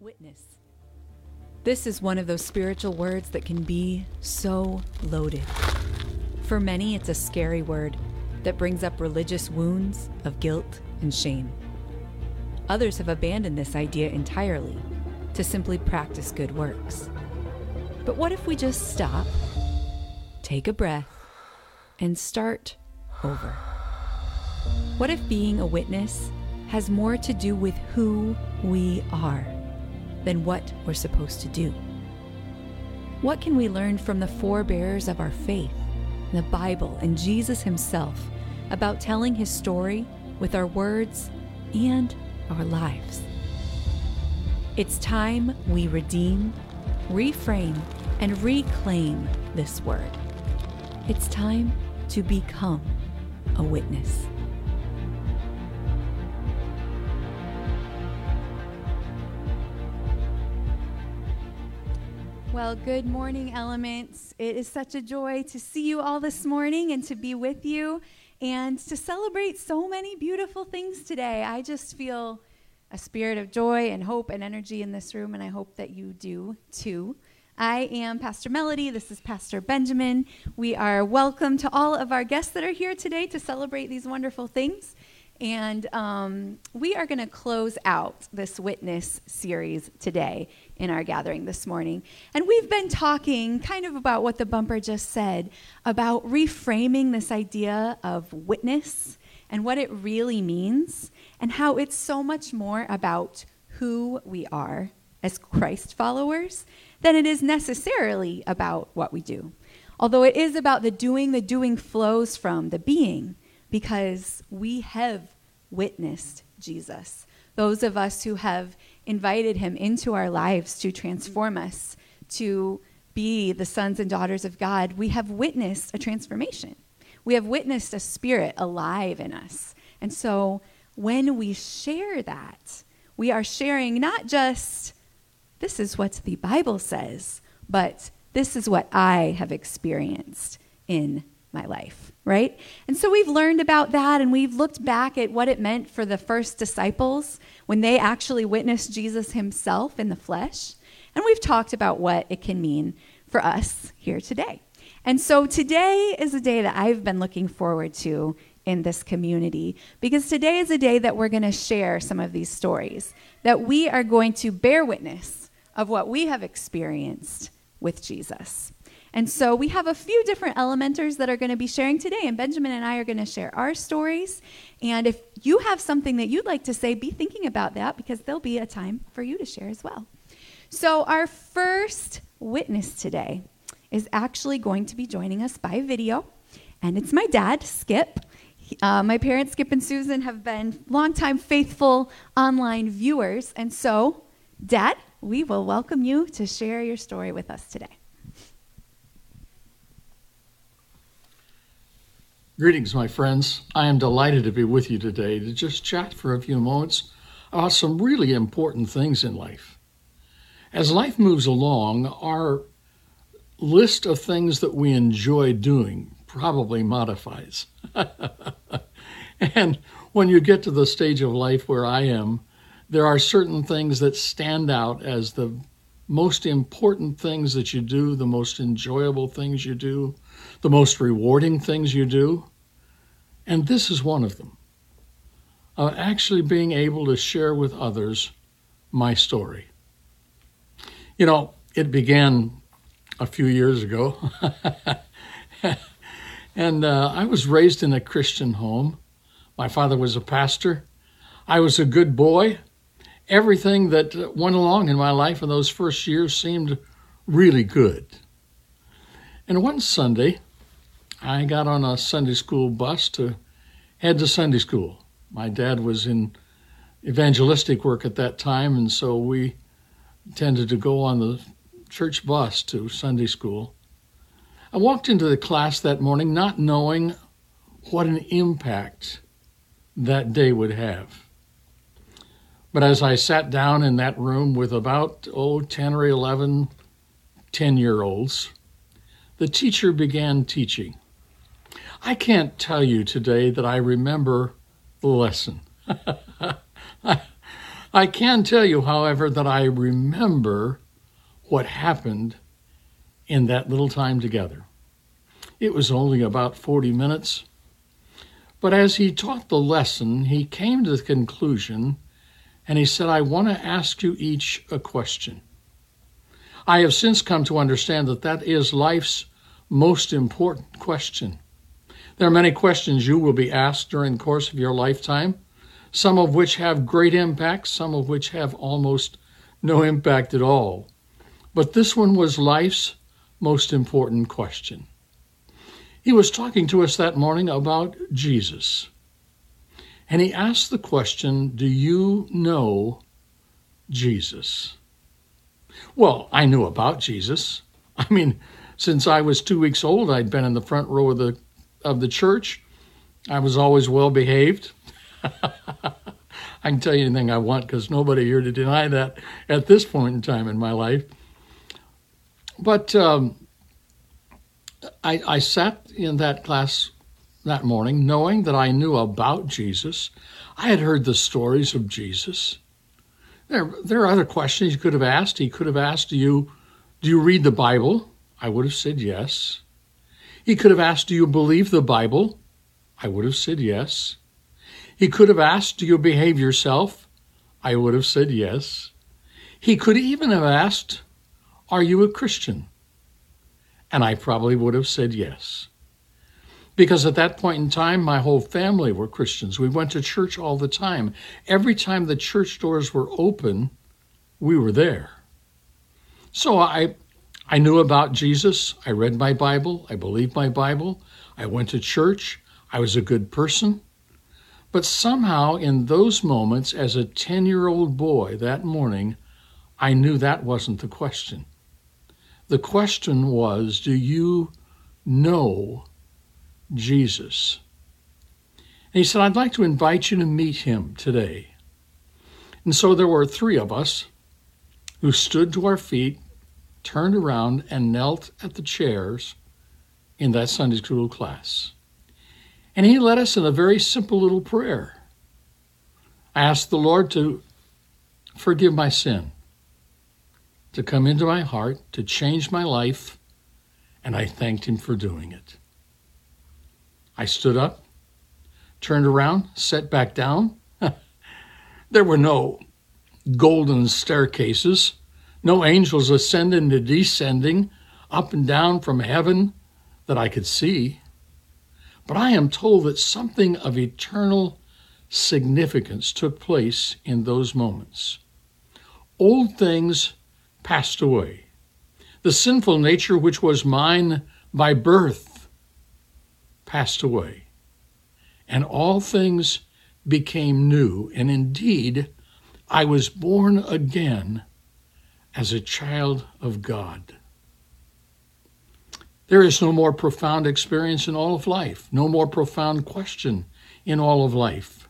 Witness. This is one of those spiritual words that can be so loaded. For many, it's a scary word that brings up religious wounds of guilt and shame. Others have abandoned this idea entirely to simply practice good works. But what if we just stop, take a breath, and start over? What if being a witness has more to do with who we are? Than what we're supposed to do. What can we learn from the forebears of our faith, the Bible, and Jesus himself about telling his story with our words and our lives? It's time we redeem, reframe, and reclaim this word. It's time to become a witness. Well, good morning, Elements. It is such a joy to see you all this morning and to be with you and to celebrate so many beautiful things today. I just feel a spirit of joy and hope and energy in this room, and I hope that you do too. I am Pastor Melody. This is Pastor Benjamin. We are welcome to all of our guests that are here today to celebrate these wonderful things. And um, we are going to close out this witness series today in our gathering this morning. And we've been talking kind of about what the bumper just said about reframing this idea of witness and what it really means, and how it's so much more about who we are as Christ followers than it is necessarily about what we do. Although it is about the doing, the doing flows from the being because we have witnessed Jesus. Those of us who have invited him into our lives to transform us, to be the sons and daughters of God, we have witnessed a transformation. We have witnessed a spirit alive in us. And so when we share that, we are sharing not just, this is what the Bible says, but this is what I have experienced in my life, right? And so we've learned about that and we've looked back at what it meant for the first disciples when they actually witnessed Jesus himself in the flesh. And we've talked about what it can mean for us here today. And so today is a day that I've been looking forward to in this community because today is a day that we're going to share some of these stories, that we are going to bear witness of what we have experienced with Jesus. And so we have a few different elementers that are going to be sharing today, and Benjamin and I are going to share our stories. And if you have something that you'd like to say, be thinking about that because there'll be a time for you to share as well. So, our first witness today is actually going to be joining us by video, and it's my dad, Skip. Uh, my parents, Skip and Susan, have been longtime faithful online viewers. And so, Dad, we will welcome you to share your story with us today. Greetings, my friends. I am delighted to be with you today to just chat for a few moments about some really important things in life. As life moves along, our list of things that we enjoy doing probably modifies. and when you get to the stage of life where I am, there are certain things that stand out as the most important things that you do, the most enjoyable things you do, the most rewarding things you do. And this is one of them. Uh, actually being able to share with others my story. You know, it began a few years ago. and uh, I was raised in a Christian home. My father was a pastor. I was a good boy. Everything that went along in my life in those first years seemed really good. And one Sunday, I got on a Sunday school bus to head to Sunday school. My dad was in evangelistic work at that time, and so we tended to go on the church bus to Sunday school. I walked into the class that morning not knowing what an impact that day would have. But as I sat down in that room with about, oh, 10 or 11 10 year olds, the teacher began teaching. I can't tell you today that I remember the lesson. I can tell you, however, that I remember what happened in that little time together. It was only about 40 minutes. But as he taught the lesson, he came to the conclusion and he said, I want to ask you each a question. I have since come to understand that that is life's most important question. There are many questions you will be asked during the course of your lifetime, some of which have great impact, some of which have almost no impact at all. But this one was life's most important question. He was talking to us that morning about Jesus. And he asked the question Do you know Jesus? Well, I knew about Jesus. I mean, since I was two weeks old, I'd been in the front row of the of the church. I was always well behaved. I can tell you anything I want because nobody here to deny that at this point in time in my life. But um, I, I sat in that class that morning knowing that I knew about Jesus. I had heard the stories of Jesus. There, there are other questions he could have asked. He could have asked, you, do you read the Bible? I would have said yes. He could have asked, Do you believe the Bible? I would have said yes. He could have asked, Do you behave yourself? I would have said yes. He could even have asked, Are you a Christian? And I probably would have said yes. Because at that point in time, my whole family were Christians. We went to church all the time. Every time the church doors were open, we were there. So I, I knew about Jesus. I read my Bible. I believed my Bible. I went to church. I was a good person. But somehow, in those moments, as a 10 year old boy that morning, I knew that wasn't the question. The question was Do you know Jesus? And he said, I'd like to invite you to meet him today. And so there were three of us who stood to our feet, turned around, and knelt at the chairs in that Sunday school class. And he led us in a very simple little prayer. I asked the Lord to forgive my sin to come into my heart, to change my life, and I thanked him for doing it. I stood up, turned around, sat back down. there were no golden staircases, no angels ascending and descending up and down from heaven that I could see. But I am told that something of eternal significance took place in those moments. Old things passed away. The sinful nature which was mine by birth passed away. And all things became new. And indeed, I was born again as a child of God. There is no more profound experience in all of life, no more profound question in all of life.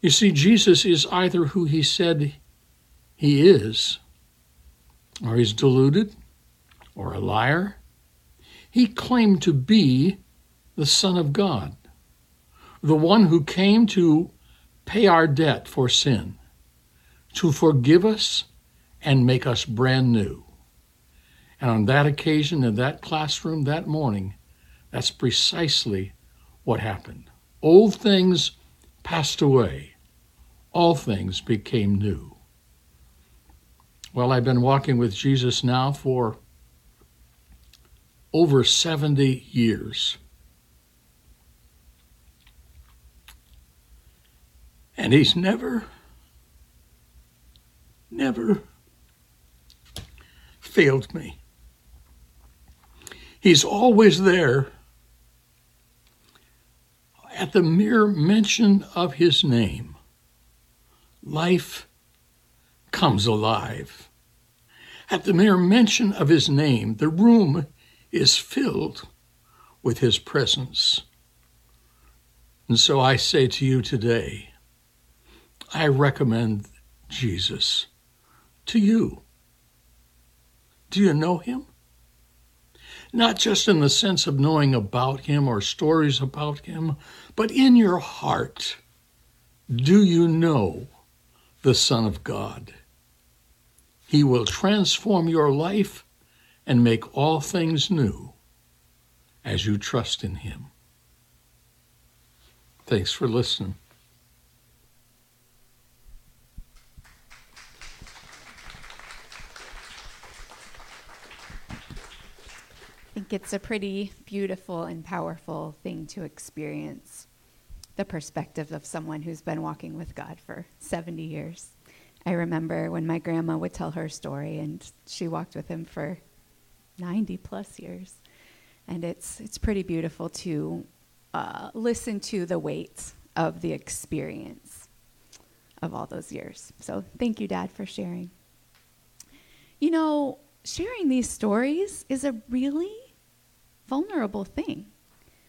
You see, Jesus is either who he said he is or he's deluded, or a liar. He claimed to be the Son of God, the one who came to pay our debt for sin, to forgive us and make us brand new. And on that occasion, in that classroom that morning, that's precisely what happened. Old things passed away, all things became new. Well, I've been walking with Jesus now for over 70 years. And he's never, never failed me. He's always there at the mere mention of his name. Life comes alive. At the mere mention of his name, the room is filled with his presence. And so I say to you today, I recommend Jesus to you. Do you know him? Not just in the sense of knowing about him or stories about him, but in your heart. Do you know the Son of God. He will transform your life and make all things new as you trust in Him. Thanks for listening. Think it's a pretty beautiful and powerful thing to experience the perspective of someone who's been walking with God for 70 years. I remember when my grandma would tell her story, and she walked with him for 90 plus years. And it's, it's pretty beautiful to uh, listen to the weight of the experience of all those years. So thank you, Dad, for sharing. You know, sharing these stories is a really vulnerable thing.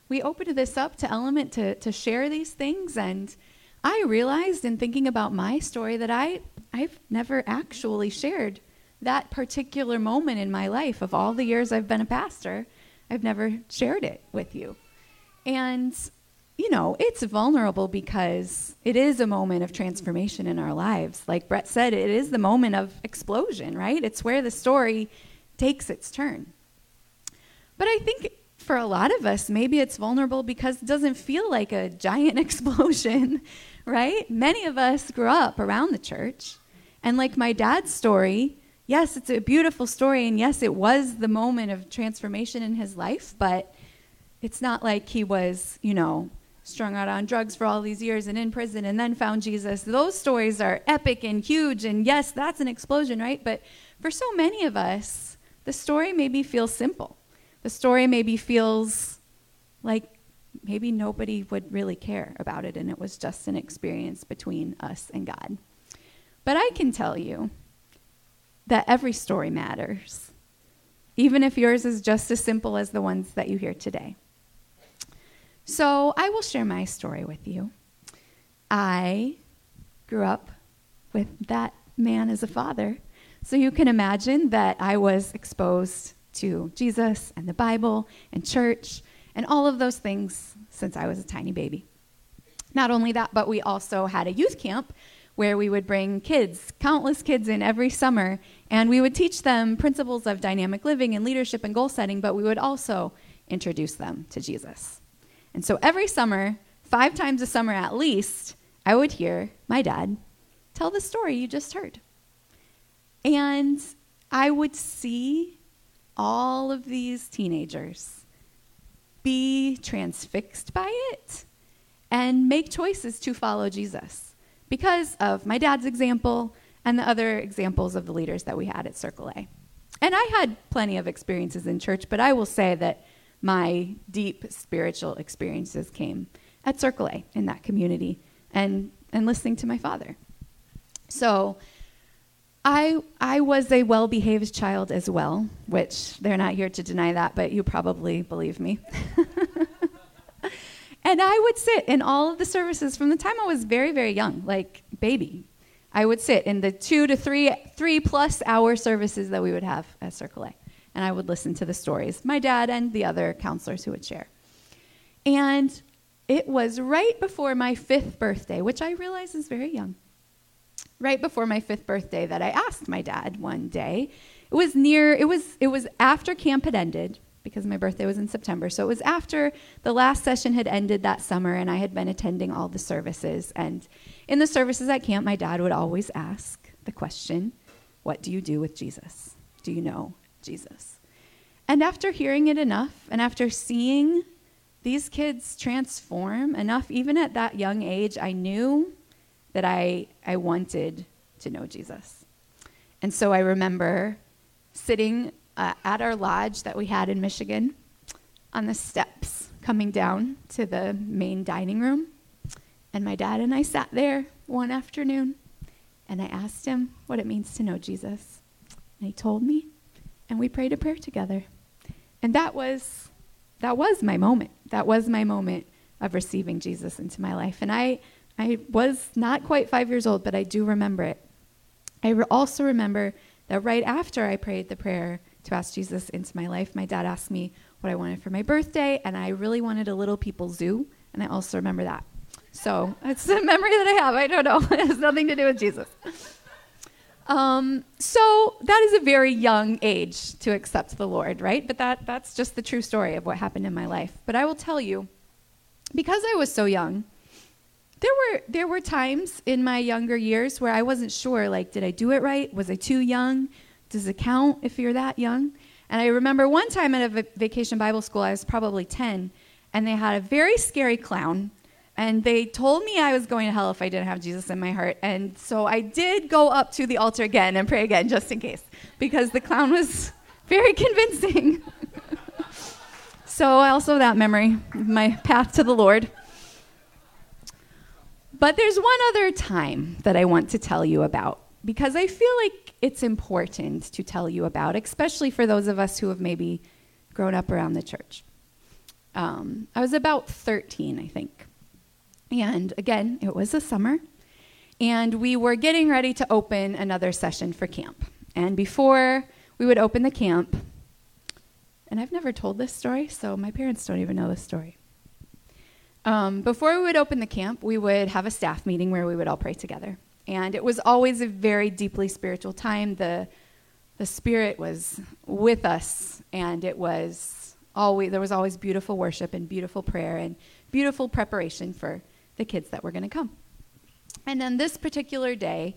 We opened this up to Element to, to share these things, and I realized in thinking about my story that I, I've never actually shared that particular moment in my life of all the years I've been a pastor. I've never shared it with you. And, you know, it's vulnerable because it is a moment of transformation in our lives. Like Brett said, it is the moment of explosion, right? It's where the story takes its turn. But I think for a lot of us, maybe it's vulnerable because it doesn't feel like a giant explosion, right? Many of us grew up around the church. And like my dad's story, yes, it's a beautiful story. And yes, it was the moment of transformation in his life, but it's not like he was, you know, strung out on drugs for all these years and in prison and then found Jesus. Those stories are epic and huge. And yes, that's an explosion, right? But for so many of us, the story maybe feels simple the story maybe feels like maybe nobody would really care about it and it was just an experience between us and God. But I can tell you that every story matters, even if yours is just as simple as the ones that you hear today. So I will share my story with you. I grew up with that man as a father. So you can imagine that I was exposed to Jesus and the Bible and church and all of those things since I was a tiny baby. Not only that, but we also had a youth camp where we would bring kids, countless kids in every summer, and we would teach them principles of dynamic living and leadership and goal setting, but we would also introduce them to Jesus. And so every summer, five times a summer at least, I would hear my dad tell the story you just heard. And I would see all of these teenagers be transfixed by it and make choices to follow Jesus because of my dad's example and the other examples of the leaders that we had at Circle A. And I had plenty of experiences in church, but I will say that my deep spiritual experiences came at Circle A in that community and, and listening to my father. So I, I was a well behaved child as well, which they're not here to deny that, but you probably believe me. and I would sit in all of the services from the time I was very, very young, like baby. I would sit in the two to three, three plus hour services that we would have at Circle A. And I would listen to the stories, my dad and the other counselors who would share. And it was right before my fifth birthday, which I realize is very young right before my fifth birthday that I asked my dad one day. It was near, it was, it was after camp had ended because my birthday was in September. So it was after the last session had ended that summer and I had been attending all the services. And in the services at camp, my dad would always ask the question, What do you do with Jesus? Do you know Jesus? And after hearing it enough and after seeing these kids transform enough, even at that young age, I knew that I, I wanted to know Jesus. And so I remember sitting uh, at our lodge that we had in Michigan on the steps coming down to the main dining room. And my dad and I sat there one afternoon and I asked him what it means to know Jesus. And he told me, and we prayed a prayer together. And that was that was my moment. That was my moment of receiving Jesus into my life. And I I was not quite five years old, but I do remember it. I re- also remember that right after I prayed the prayer to ask Jesus into my life, my dad asked me what I wanted for my birthday, and I really wanted a little people zoo, and I also remember that. So it's a memory that I have. I don't know. it has nothing to do with Jesus. Um, so that is a very young age to accept the Lord, right? But that, that's just the true story of what happened in my life. But I will tell you, because I was so young, there were there were times in my younger years where I wasn't sure like did I do it right? Was I too young? Does it count if you're that young? And I remember one time at a vacation Bible school, I was probably 10, and they had a very scary clown and they told me I was going to hell if I didn't have Jesus in my heart. And so I did go up to the altar again and pray again just in case, because the clown was very convincing. so I also that memory, my path to the Lord. But there's one other time that I want to tell you about because I feel like it's important to tell you about, especially for those of us who have maybe grown up around the church. Um, I was about 13, I think. And again, it was the summer, and we were getting ready to open another session for camp. And before we would open the camp, and I've never told this story, so my parents don't even know this story. Um, before we would open the camp, we would have a staff meeting where we would all pray together. And it was always a very deeply spiritual time. The, the Spirit was with us, and it was always, there was always beautiful worship and beautiful prayer and beautiful preparation for the kids that were going to come. And then this particular day,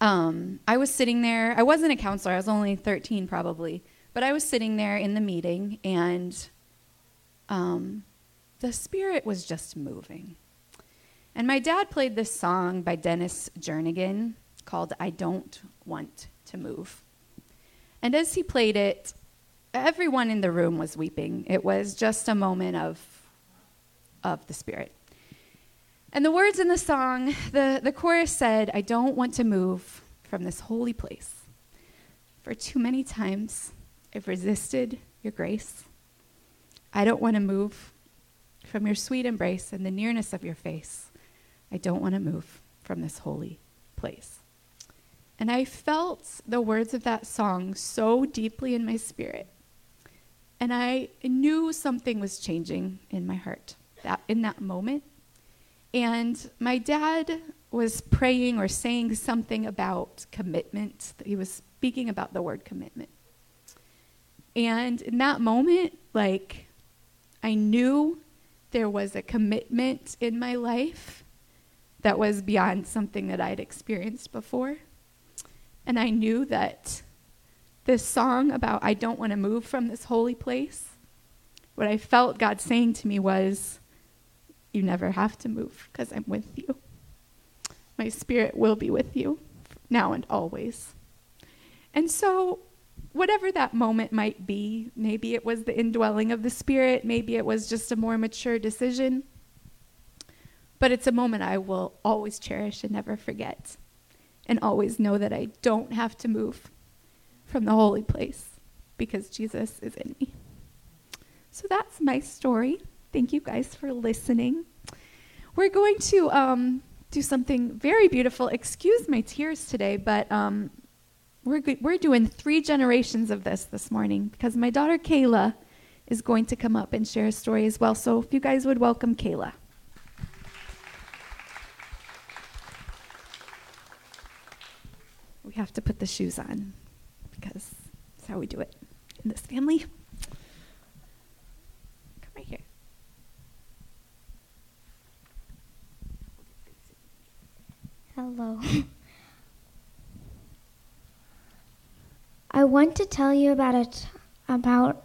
um, I was sitting there. I wasn't a counselor, I was only 13 probably, but I was sitting there in the meeting, and um, the Spirit was just moving. And my dad played this song by Dennis Jernigan called I Don't Want to Move. And as he played it, everyone in the room was weeping. It was just a moment of, of the Spirit. And the words in the song, the, the chorus said, I don't want to move from this holy place. For too many times I've resisted your grace. I don't want to move from your sweet embrace and the nearness of your face. I don't want to move from this holy place. And I felt the words of that song so deeply in my spirit. And I knew something was changing in my heart that in that moment. And my dad was praying or saying something about commitment. He was speaking about the word commitment. And in that moment, like, I knew there was a commitment in my life that was beyond something that I'd experienced before. And I knew that this song about I don't want to move from this holy place, what I felt God saying to me was, you never have to move because I'm with you. My spirit will be with you now and always. And so, whatever that moment might be, maybe it was the indwelling of the spirit, maybe it was just a more mature decision. But it's a moment I will always cherish and never forget, and always know that I don't have to move from the holy place because Jesus is in me. So that's my story. Thank you guys for listening. We're going to um, do something very beautiful. Excuse my tears today, but um, we're, we're doing three generations of this this morning because my daughter Kayla is going to come up and share a story as well. So if you guys would welcome Kayla. We have to put the shoes on because that's how we do it in this family. Come right here. Hello. I want to tell you about it about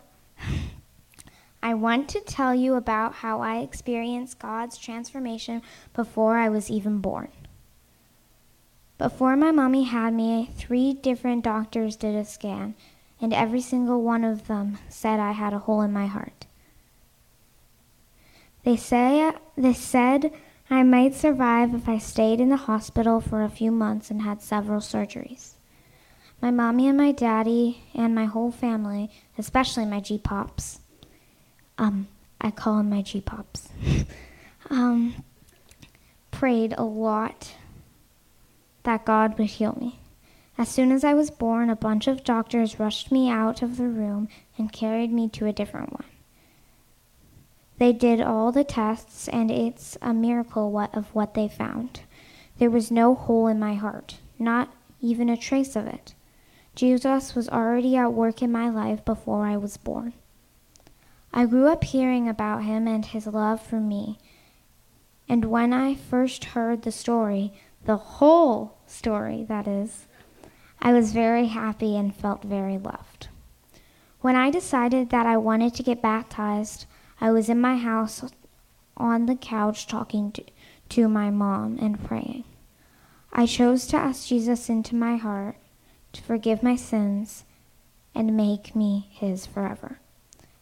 I want to tell you about how I experienced God's transformation before I was even born. Before my mommy had me, three different doctors did a scan, and every single one of them said I had a hole in my heart. They say they said I might survive if I stayed in the hospital for a few months and had several surgeries. My mommy and my daddy and my whole family, especially my G Pops, um, I call them my G Pops, um, prayed a lot that God would heal me. As soon as I was born, a bunch of doctors rushed me out of the room and carried me to a different one. They did all the tests, and it's a miracle what, of what they found. There was no hole in my heart, not even a trace of it. Jesus was already at work in my life before I was born. I grew up hearing about him and his love for me. And when I first heard the story, the whole story, that is, I was very happy and felt very loved. When I decided that I wanted to get baptized, I was in my house on the couch talking to, to my mom and praying. I chose to ask Jesus into my heart to forgive my sins and make me his forever.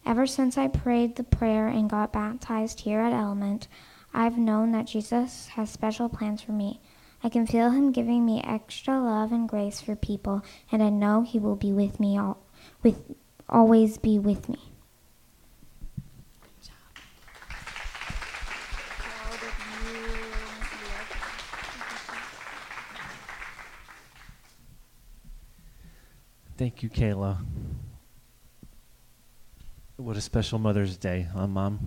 Ever since I prayed the prayer and got baptized here at Element, I've known that Jesus has special plans for me. I can feel him giving me extra love and grace for people, and I know he will be with me all, with always be with me. Thank you, Kayla. What a special Mother's Day, huh, Mom?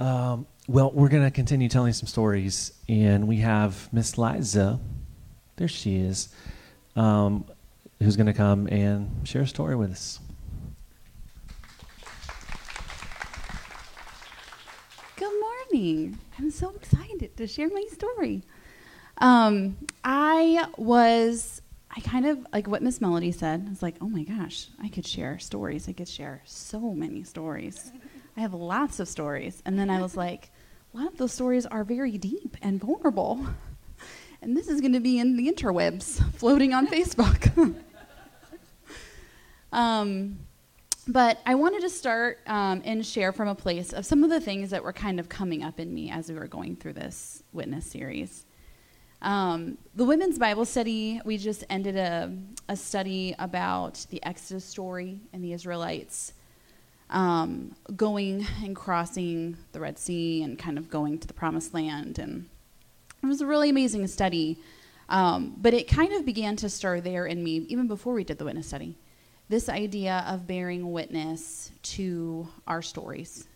Um, well, we're going to continue telling some stories, and we have Miss Liza. There she is, um, who's going to come and share a story with us. Good morning. I'm so excited to share my story. Um, I was I kind of like what Miss Melody said. I was like, oh my gosh, I could share stories. I could share so many stories. I have lots of stories. And then I was like, a lot of those stories are very deep and vulnerable. And this is going to be in the interwebs, floating on Facebook. um, but I wanted to start um, and share from a place of some of the things that were kind of coming up in me as we were going through this witness series. Um, the women's Bible study, we just ended a, a study about the Exodus story and the Israelites um, going and crossing the Red Sea and kind of going to the Promised Land. And it was a really amazing study. Um, but it kind of began to stir there in me, even before we did the witness study, this idea of bearing witness to our stories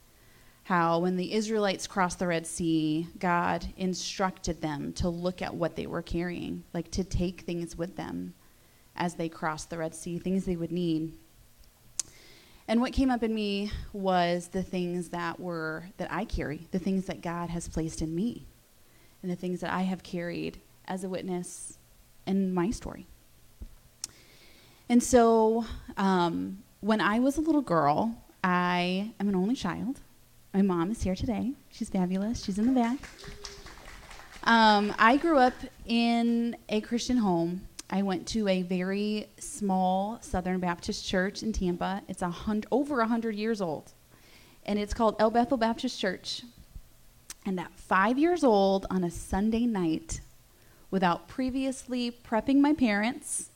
how when the Israelites crossed the Red Sea, God instructed them to look at what they were carrying, like to take things with them as they crossed the Red Sea, things they would need. And what came up in me was the things that were that I carry, the things that God has placed in me, and the things that I have carried as a witness in my story. And so, um, when I was a little girl, I am an only child. My mom is here today. She's fabulous. She's in the back. Um, I grew up in a Christian home. I went to a very small Southern Baptist church in Tampa. It's a hundred, over 100 years old. And it's called El Bethel Baptist Church. And at five years old, on a Sunday night, without previously prepping my parents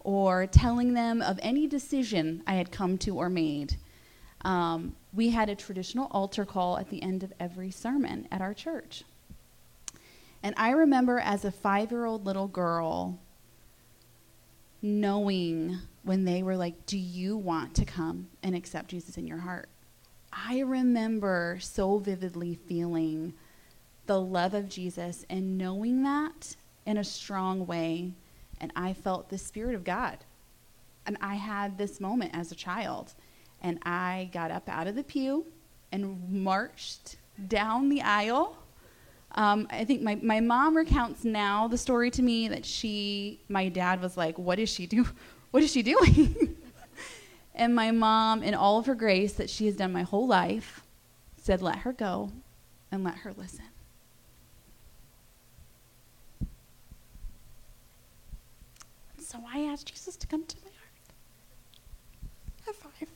or telling them of any decision I had come to or made, um, we had a traditional altar call at the end of every sermon at our church. And I remember as a five year old little girl knowing when they were like, Do you want to come and accept Jesus in your heart? I remember so vividly feeling the love of Jesus and knowing that in a strong way. And I felt the Spirit of God. And I had this moment as a child. And I got up out of the pew and marched down the aisle. Um, I think my, my mom recounts now the story to me that she, my dad was like, What is she do? What is she doing? and my mom, in all of her grace that she has done my whole life, said, Let her go and let her listen. So I asked Jesus to come to my heart at five.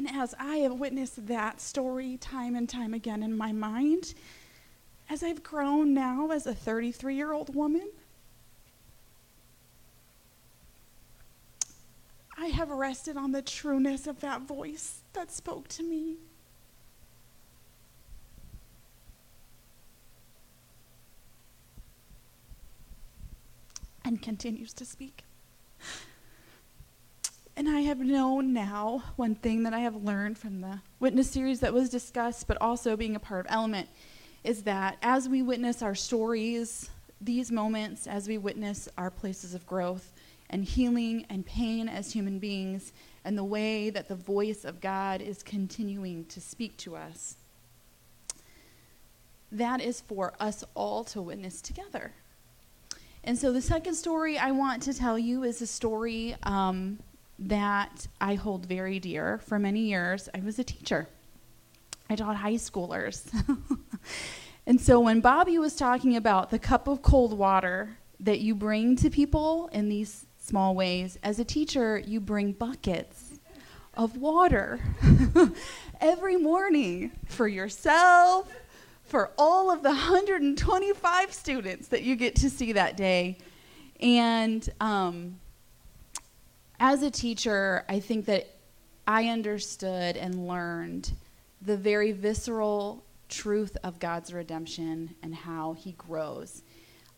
And as I have witnessed that story time and time again in my mind, as I've grown now as a 33 year old woman, I have rested on the trueness of that voice that spoke to me. And continues to speak. And I have known now one thing that I have learned from the witness series that was discussed, but also being a part of Element, is that as we witness our stories, these moments, as we witness our places of growth and healing and pain as human beings, and the way that the voice of God is continuing to speak to us, that is for us all to witness together. And so the second story I want to tell you is a story um, that I hold very dear. For many years, I was a teacher. I taught high schoolers. and so when Bobby was talking about the cup of cold water that you bring to people in these small ways, as a teacher, you bring buckets of water every morning for yourself, for all of the 125 students that you get to see that day. And um, as a teacher, I think that I understood and learned the very visceral truth of God's redemption and how He grows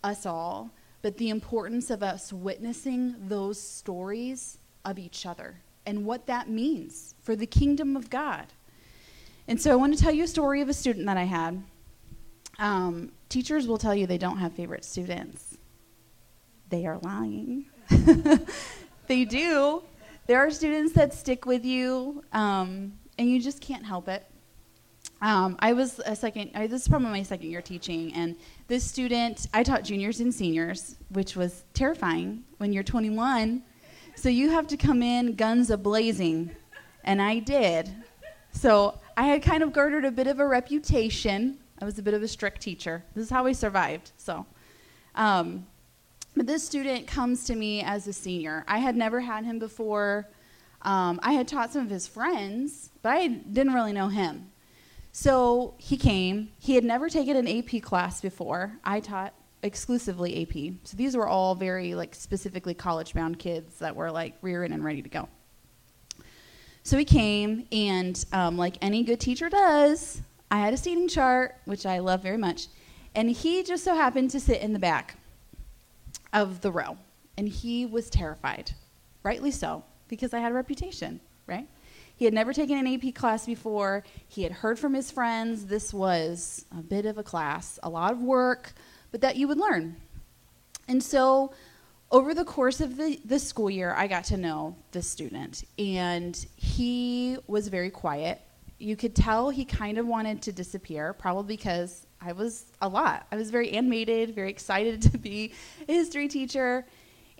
us all, but the importance of us witnessing those stories of each other and what that means for the kingdom of God. And so I want to tell you a story of a student that I had. Um, teachers will tell you they don't have favorite students. They are lying. they do. There are students that stick with you, um, and you just can't help it. Um, I was a second, I, this is probably my second year teaching, and this student, I taught juniors and seniors, which was terrifying when you're 21. So you have to come in guns a blazing, and I did. So I had kind of garnered a bit of a reputation I was a bit of a strict teacher. This is how I survived. So, um, this student comes to me as a senior. I had never had him before. Um, I had taught some of his friends, but I didn't really know him. So he came. He had never taken an AP class before. I taught exclusively AP. So these were all very like specifically college-bound kids that were like rearing and ready to go. So he came, and um, like any good teacher does, I had a seating chart, which I love very much, and he just so happened to sit in the back of the row. And he was terrified, rightly so, because I had a reputation, right? He had never taken an AP class before. He had heard from his friends this was a bit of a class, a lot of work, but that you would learn. And so, over the course of the, the school year, I got to know this student, and he was very quiet you could tell he kind of wanted to disappear, probably because I was a lot. I was very animated, very excited to be a history teacher.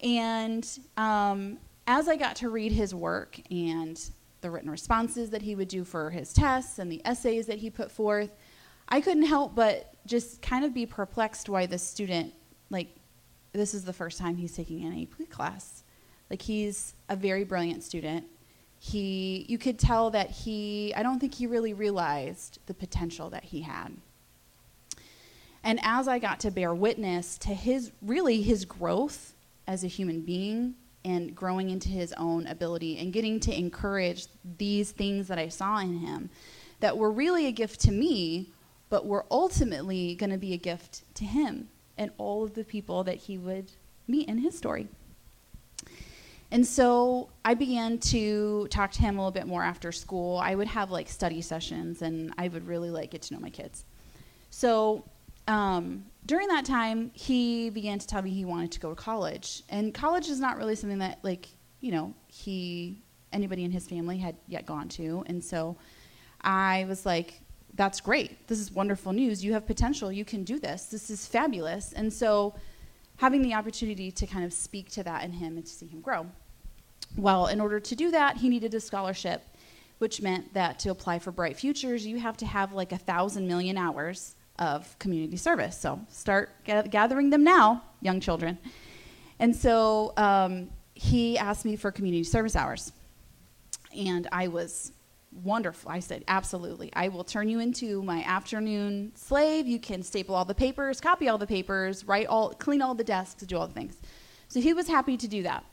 And um, as I got to read his work and the written responses that he would do for his tests and the essays that he put forth, I couldn't help but just kind of be perplexed why this student, like, this is the first time he's taking an AP class. Like, he's a very brilliant student he you could tell that he i don't think he really realized the potential that he had and as i got to bear witness to his really his growth as a human being and growing into his own ability and getting to encourage these things that i saw in him that were really a gift to me but were ultimately going to be a gift to him and all of the people that he would meet in his story and so I began to talk to him a little bit more after school. I would have like study sessions and I would really like get to know my kids. So um, during that time, he began to tell me he wanted to go to college. And college is not really something that like, you know, he anybody in his family had yet gone to. And so I was like, that's great. This is wonderful news. You have potential. You can do this. This is fabulous. And so having the opportunity to kind of speak to that in him and to see him grow. Well, in order to do that, he needed a scholarship, which meant that to apply for Bright Futures, you have to have like a thousand million hours of community service. So start gathering them now, young children. And so um, he asked me for community service hours. And I was wonderful. I said, absolutely. I will turn you into my afternoon slave. You can staple all the papers, copy all the papers, write all, clean all the desks, do all the things. So he was happy to do that.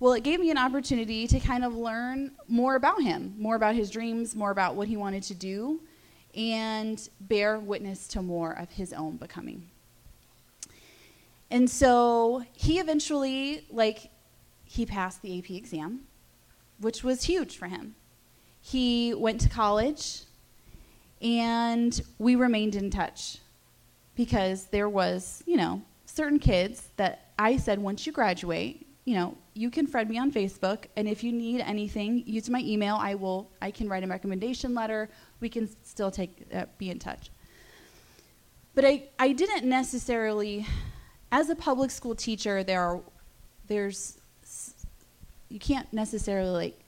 Well, it gave me an opportunity to kind of learn more about him, more about his dreams, more about what he wanted to do, and bear witness to more of his own becoming. And so he eventually, like, he passed the AP exam. which was huge for him. He went to college, and we remained in touch because there was, you know, certain kids that I said, once you graduate, you know, you can friend me on Facebook, and if you need anything, use my email. I will. I can write a recommendation letter. We can still take uh, be in touch. But I, I didn't necessarily, as a public school teacher, there are, there's, you can't necessarily like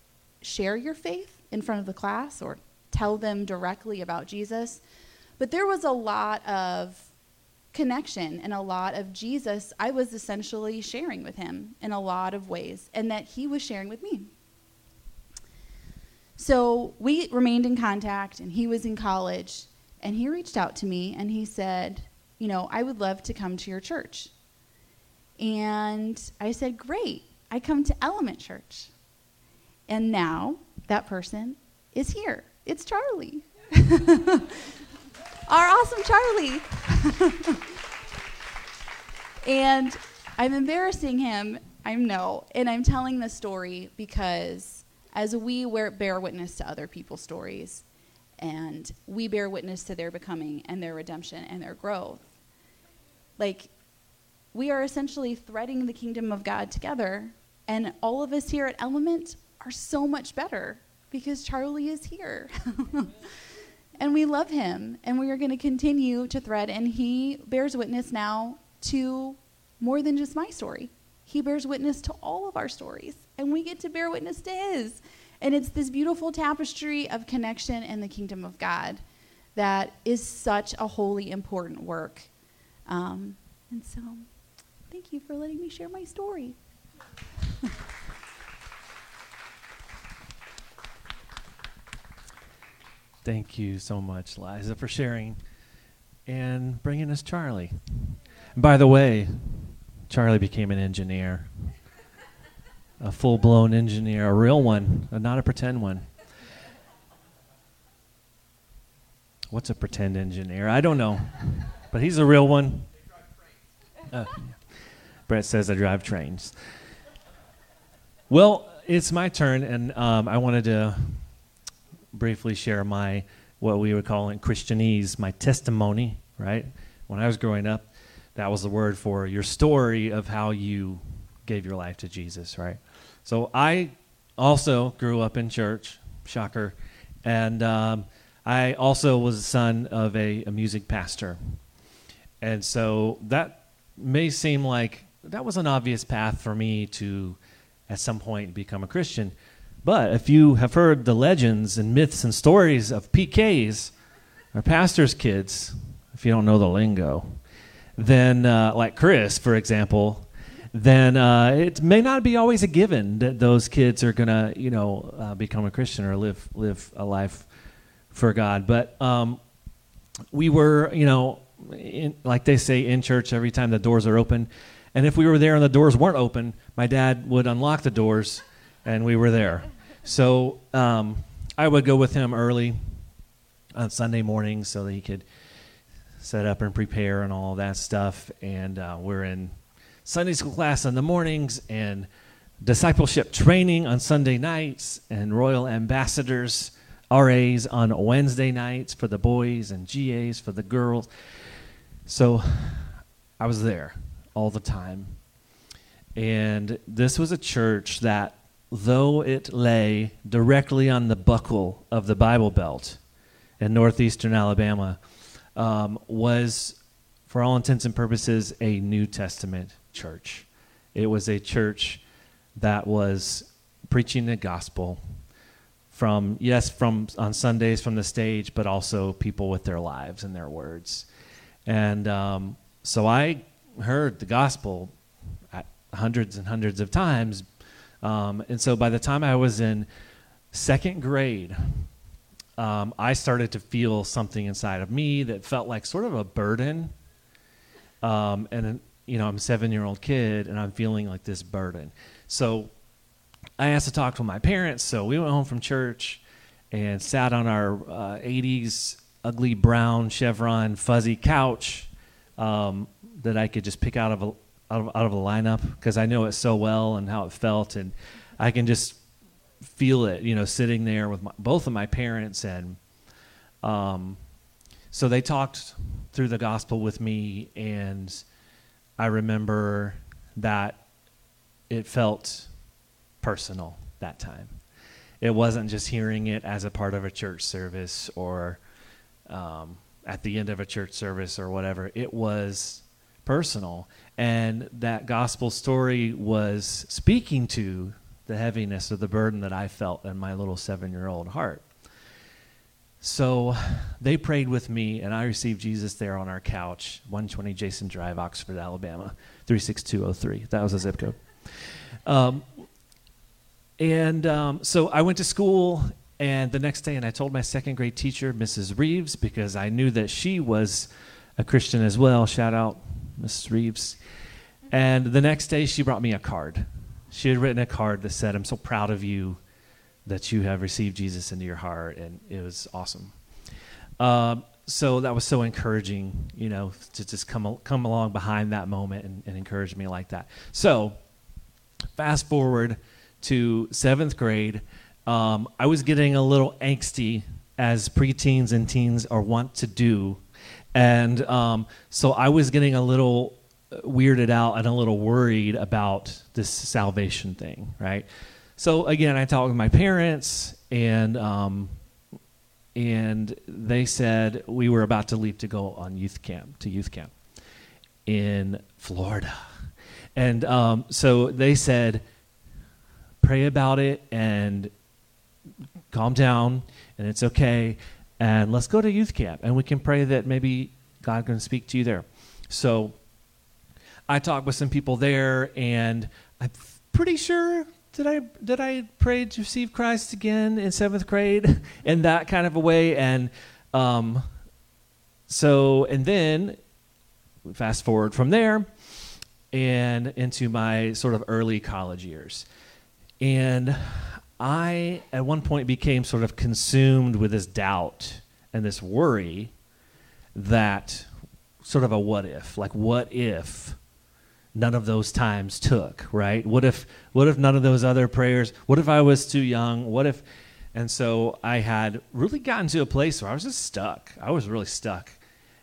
share your faith in front of the class or tell them directly about Jesus. But there was a lot of connection and a lot of Jesus I was essentially sharing with him in a lot of ways, and that he was sharing with me. So we remained in contact, and he was in college, and he reached out to me and he said, You know, I would love to come to your church. And I said, Great, I come to Element Church. And now that person is here. It's Charlie. Our awesome Charlie. and I'm embarrassing him, I know, and I'm telling the story because as we bear witness to other people's stories, and we bear witness to their becoming and their redemption and their growth, like we are essentially threading the kingdom of God together, and all of us here at Element are so much better because Charlie is here. and we love him and we are going to continue to thread and he bears witness now to more than just my story. He bears witness to all of our stories and we get to bear witness to his. And it's this beautiful tapestry of connection and the kingdom of god that is such a holy important work. Um, and so thank you for letting me share my story Thank you so much, Liza, for sharing and bringing us Charlie. And by the way, Charlie became an engineer, a full blown engineer, a real one, not a pretend one. What's a pretend engineer? I don't know, but he's a real one. Uh, Brett says I drive trains. Well, it's my turn, and um, I wanted to briefly share my what we would call in Christianese my testimony. Right when I was growing up, that was the word for your story of how you gave your life to Jesus. Right. So I also grew up in church. Shocker. And um, I also was the son of a, a music pastor. And so that may seem like that was an obvious path for me to at some point become a Christian. But if you have heard the legends and myths and stories of PKs, or pastors' kids, if you don't know the lingo, then, uh, like Chris, for example, then uh, it may not be always a given that those kids are to, you know, uh, become a Christian or live, live a life for God. But um, we were, you know, in, like they say in church every time the doors are open. And if we were there and the doors weren't open, my dad would unlock the doors and we were there. So um, I would go with him early on Sunday mornings so that he could set up and prepare and all that stuff. And uh, we're in Sunday school class in the mornings and discipleship training on Sunday nights and royal ambassadors. RAs on Wednesday nights for the boys and GAs for the girls. So I was there all the time. And this was a church that though it lay directly on the buckle of the Bible Belt in northeastern Alabama, um, was, for all intents and purposes, a New Testament church. It was a church that was preaching the gospel from, yes, from on Sundays from the stage, but also people with their lives and their words. And um, so I heard the gospel hundreds and hundreds of times um, and so by the time I was in second grade, um, I started to feel something inside of me that felt like sort of a burden. Um, and, you know, I'm a seven year old kid and I'm feeling like this burden. So I asked to talk to my parents. So we went home from church and sat on our uh, 80s ugly brown chevron fuzzy couch um, that I could just pick out of a out of, out of the lineup because I know it so well and how it felt, and I can just feel it, you know, sitting there with my, both of my parents. And um, so they talked through the gospel with me. And I remember that it felt personal that time. It wasn't just hearing it as a part of a church service or um, at the end of a church service or whatever. It was personal. And that gospel story was speaking to the heaviness of the burden that I felt in my little seven year old heart. So they prayed with me, and I received Jesus there on our couch, 120 Jason Drive, Oxford, Alabama, 36203. That was a zip code. Um, and um, so I went to school, and the next day, and I told my second grade teacher, Mrs. Reeves, because I knew that she was a Christian as well. Shout out, Mrs. Reeves. And the next day, she brought me a card. She had written a card that said, I'm so proud of you that you have received Jesus into your heart. And it was awesome. Um, so that was so encouraging, you know, to just come, come along behind that moment and, and encourage me like that. So, fast forward to seventh grade, um, I was getting a little angsty as preteens and teens are wont to do. And um, so I was getting a little weirded out and a little worried about this salvation thing, right? So again, I talked with my parents, and um, and they said we were about to leave to go on youth camp to youth camp in Florida, and um, so they said pray about it and calm down, and it's okay, and let's go to youth camp, and we can pray that maybe God can speak to you there. So I talked with some people there, and I'm pretty sure did I did I pray to receive Christ again in seventh grade in that kind of a way, and um, so and then fast forward from there and into my sort of early college years, and I, at one point, became sort of consumed with this doubt and this worry that sort of a what if, like, what if none of those times took, right? What if, what if none of those other prayers, what if I was too young? What if, and so I had really gotten to a place where I was just stuck. I was really stuck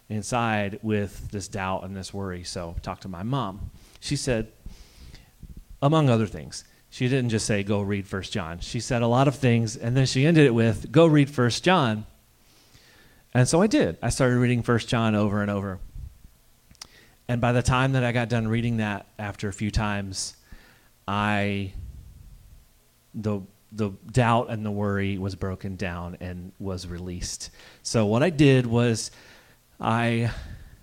inside with this doubt and this worry. So talked to my mom. She said, among other things, she didn't just say, go read First John. She said a lot of things, and then she ended it with, go read First John. And so I did. I started reading First John over and over. And by the time that I got done reading that after a few times, I the the doubt and the worry was broken down and was released. So what I did was I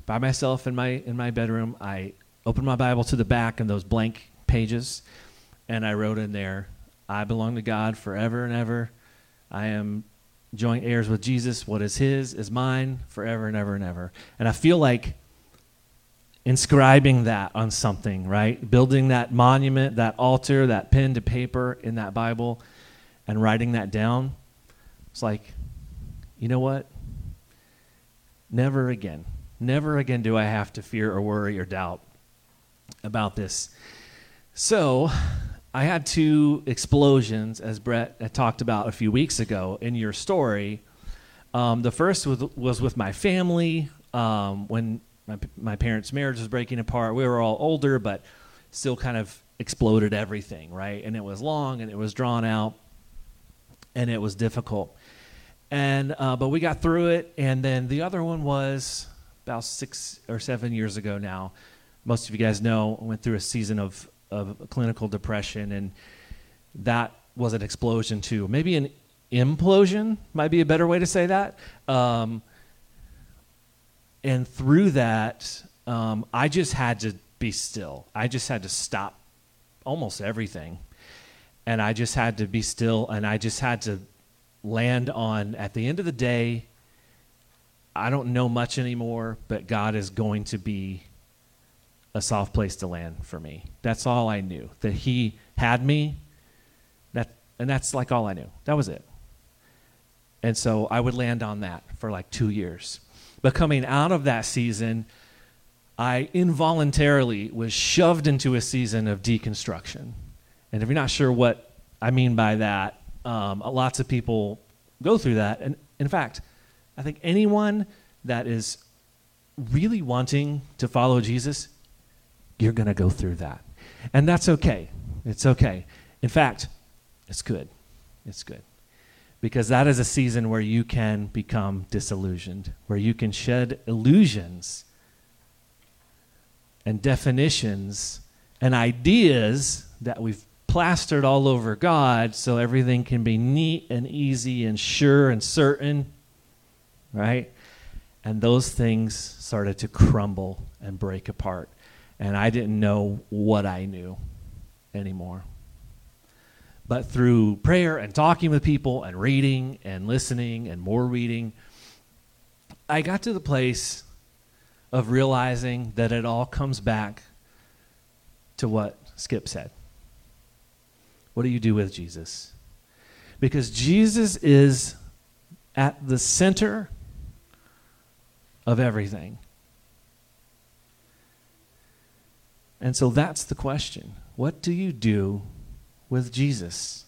by myself in my in my bedroom, I opened my Bible to the back and those blank pages and I wrote in there, I belong to God forever and ever. I am joint heirs with Jesus. What is his is mine forever and ever and ever. And I feel like inscribing that on something, right? Building that monument, that altar, that pen to paper in that Bible and writing that down. It's like, you know what? Never again. Never again do I have to fear or worry or doubt about this. So, I had two explosions, as Brett had talked about a few weeks ago in your story. Um, the first was, was, with my family um, when my, my parents' marriage was breaking apart. We were all older, but still kind of exploded everything, right? And it was long and it was drawn out and it was difficult. And uh, but we got through it. And then the other one was about six or seven years ago now. Most of you guys know I went through a season of of clinical depression, and that was an explosion too. Maybe an implosion might be a better way to say that. Um, and through that, um, I just had to be still. I just had to stop almost everything. And I just had to be still, and I just had to land on, at the end of the day, I don't know much anymore, but God is going to be a soft place to land for me. That's all I knew. That he had me. That and that's like all I knew. That was it. And so I would land on that for like 2 years. But coming out of that season, I involuntarily was shoved into a season of deconstruction. And if you're not sure what I mean by that, Um, lots of people go through that. And in fact, I think anyone that is really wanting to follow Jesus, you're going to go through that. And that's okay. It's okay. In fact, it's good. It's good. Because that is a season where you can become disillusioned, where you can shed illusions and definitions and ideas that we've plastered all over God so everything can be neat and easy and sure and certain, right? And those things started to crumble and break apart. And I didn't know what I knew anymore. But through prayer and talking with people and reading and listening and more reading, I got to the place of realizing that it all comes back to what Skip said. What do you do with Jesus? Because Jesus is at the center of everything. And so that's the question. What do you do with Jesus?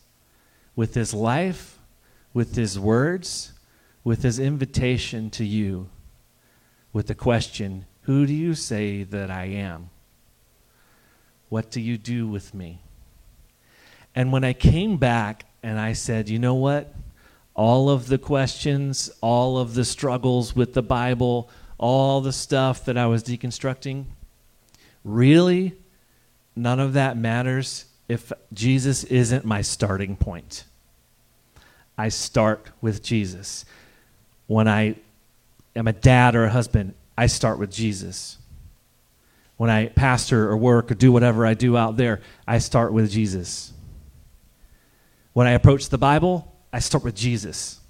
With his life, with his words, with his invitation to you, with the question, Who do you say that I am? What do you do with me? And when I came back and I said, you know what? All of the questions, all of the struggles with the Bible, all the stuff that I was deconstructing, really, none of that matters if Jesus isn't my starting point. I start with Jesus. When I am a dad or a husband, I start with Jesus. When I pastor or work or do whatever I do out there, I start with Jesus. When I approach the Bible, I start with Jesus.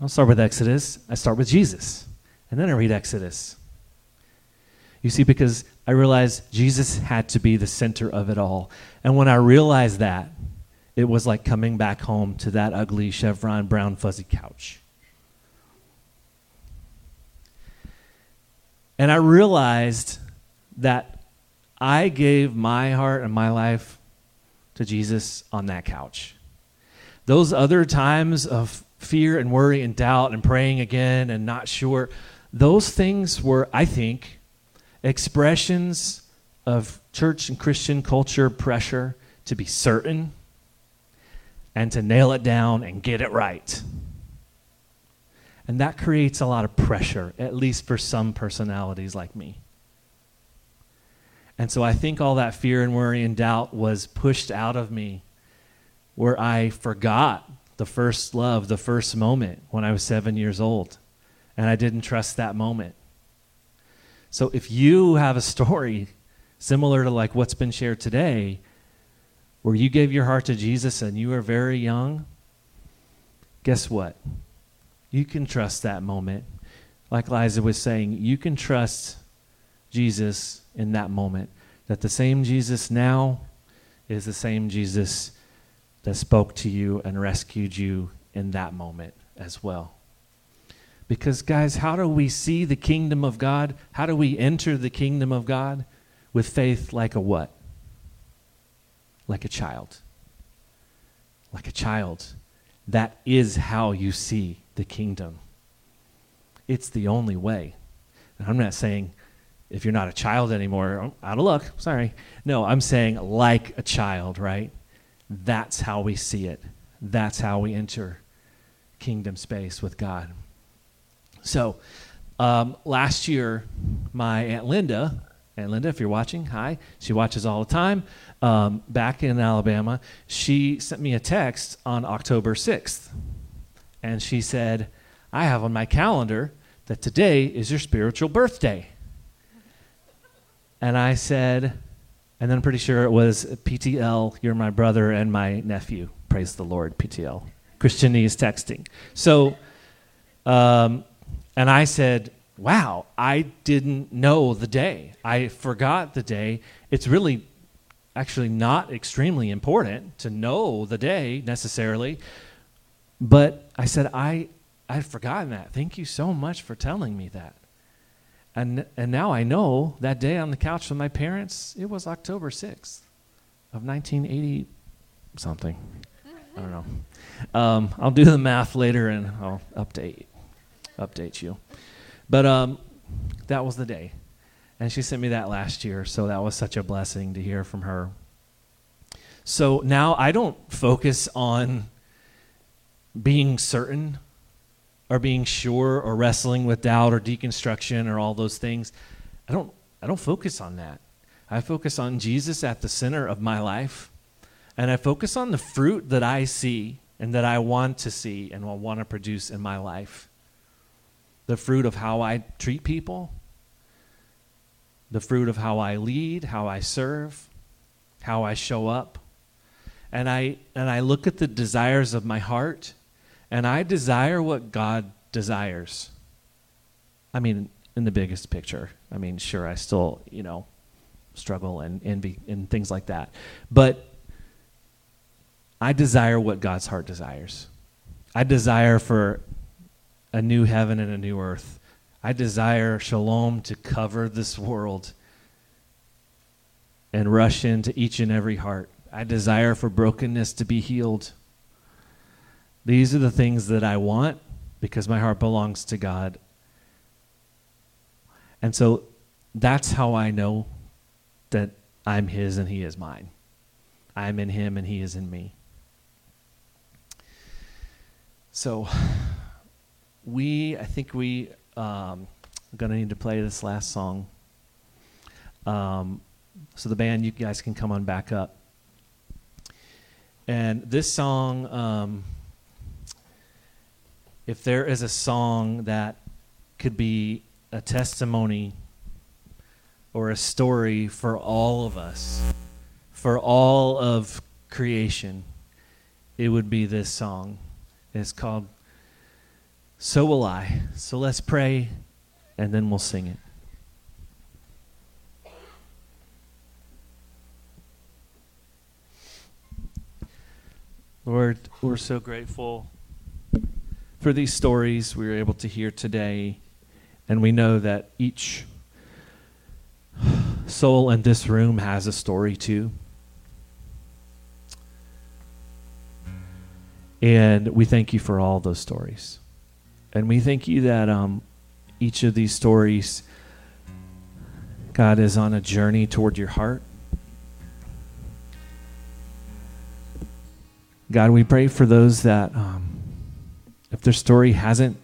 I start with Exodus, I start with Jesus. And then I read Exodus. You see, because I realized Jesus had to be the center of it all. And when I realized that, it was like coming back home to that ugly chevron brown fuzzy couch. And I realized that I gave my heart and my life to Jesus on that couch. Those other times of fear and worry and doubt and praying again and not sure, those things were, I think, expressions of church and Christian culture pressure to be certain and to nail it down and get it right. And that creates a lot of pressure, at least for some personalities like me. And so I think all that fear and worry and doubt was pushed out of me where I forgot the first love, the first moment when I was seven years old. And I didn't trust that moment. So if you have a story similar to like what's been shared today, where you gave your heart to Jesus and you were very young, guess what? You can trust that moment. Like Liza was saying, you can trust Jesus in that moment. That the same Jesus now is the same Jesus that spoke to you and rescued you in that moment as well. Because, guys, how do we see the kingdom of God? How do we enter the kingdom of God? With faith like a what? Like a child. Like a child. That is how you see the kingdom. It's the only way. And I'm not saying if you're not a child anymore, oh, out of luck, sorry. No, I'm saying like a child, right? That's how we see it. That's how we enter kingdom space with God. So, um, last year, my Aunt Linda, Aunt Linda, if you're watching, hi, she watches all the time, um, back in Alabama, she sent me a text on October 6th. And she said, I have on my calendar that today is your spiritual birthday. And I said, and then I'm pretty sure it was PTL, you're my brother and my nephew. Praise the Lord, PTL. Christianese texting. So, um, and I said, wow, I didn't know the day. I forgot the day. It's really actually not extremely important to know the day necessarily. But I said, I, I'd forgotten that. Thank you so much for telling me that. And, and now I know that day on the couch with my parents, it was October 6th of 1980 something. I don't know. Um, I'll do the math later and I'll update update you. But um, that was the day. And she sent me that last year, so that was such a blessing to hear from her. So now I don't focus on being certain or being sure or wrestling with doubt or deconstruction or all those things. I don't I don't focus on that. I focus on Jesus at the center of my life. And I focus on the fruit that I see and that I want to see and will want to produce in my life. The fruit of how I treat people, the fruit of how I lead, how I serve, how I show up. And I and I look at the desires of my heart and I desire what God desires. I mean, in the biggest picture. I mean, sure, I still, you know, struggle and envy and things like that. But I desire what God's heart desires. I desire for a new heaven and a new earth. I desire shalom to cover this world and rush into each and every heart. I desire for brokenness to be healed. These are the things that I want because my heart belongs to God. And so that's how I know that I'm His and He is mine. I'm in Him and He is in me. So we, I think we um, going to need to play this last song. Um, so the band, you guys can come on back up. And this song, um, if there is a song that could be a testimony or a story for all of us, for all of creation, it would be this song. It's called So Will I. So let's pray and then we'll sing it. Lord, we're so grateful for these stories we were able to hear today. And we know that each soul in this room has a story too. And we thank you for all those stories. And we thank you that um, each of these stories, God, is on a journey toward your heart. God, we pray for those that, um, if their story hasn't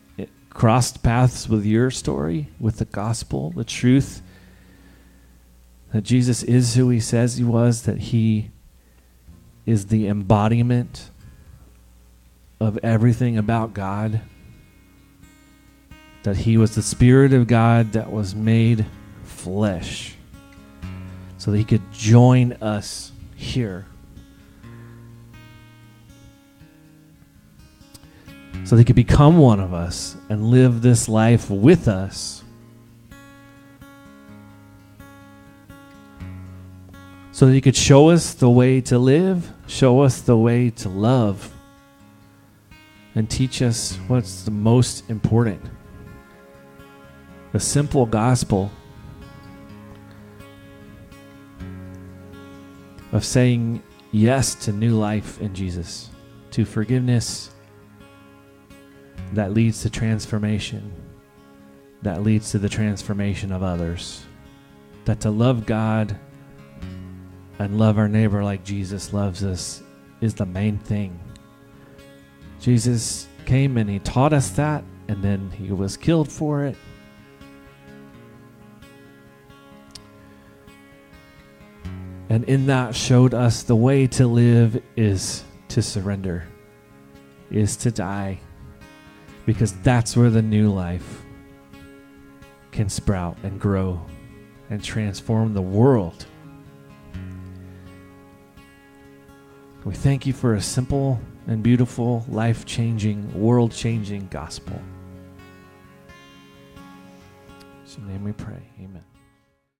crossed paths with your story, with the gospel, the truth, that Jesus is who he says he was, that he is the embodiment of everything about God, that he was the Spirit of God that was made flesh so that he could join us here so they could become one of us and live this life with us. So that He could show us the way to live, show us the way to love, and teach us what's the most important the simple gospel of saying yes to new life in Jesus, to forgiveness that leads to transformation, that leads to the transformation of others. That to love God and love our neighbor like Jesus loves us is the main thing. Jesus came and he taught us that, and then he was killed for it. And in that showed us the way to live is to surrender, is to die because that's where the new life can sprout and grow and transform the world. We thank you for a simple and beautiful, life changing, world changing gospel. In your name we pray. Amen.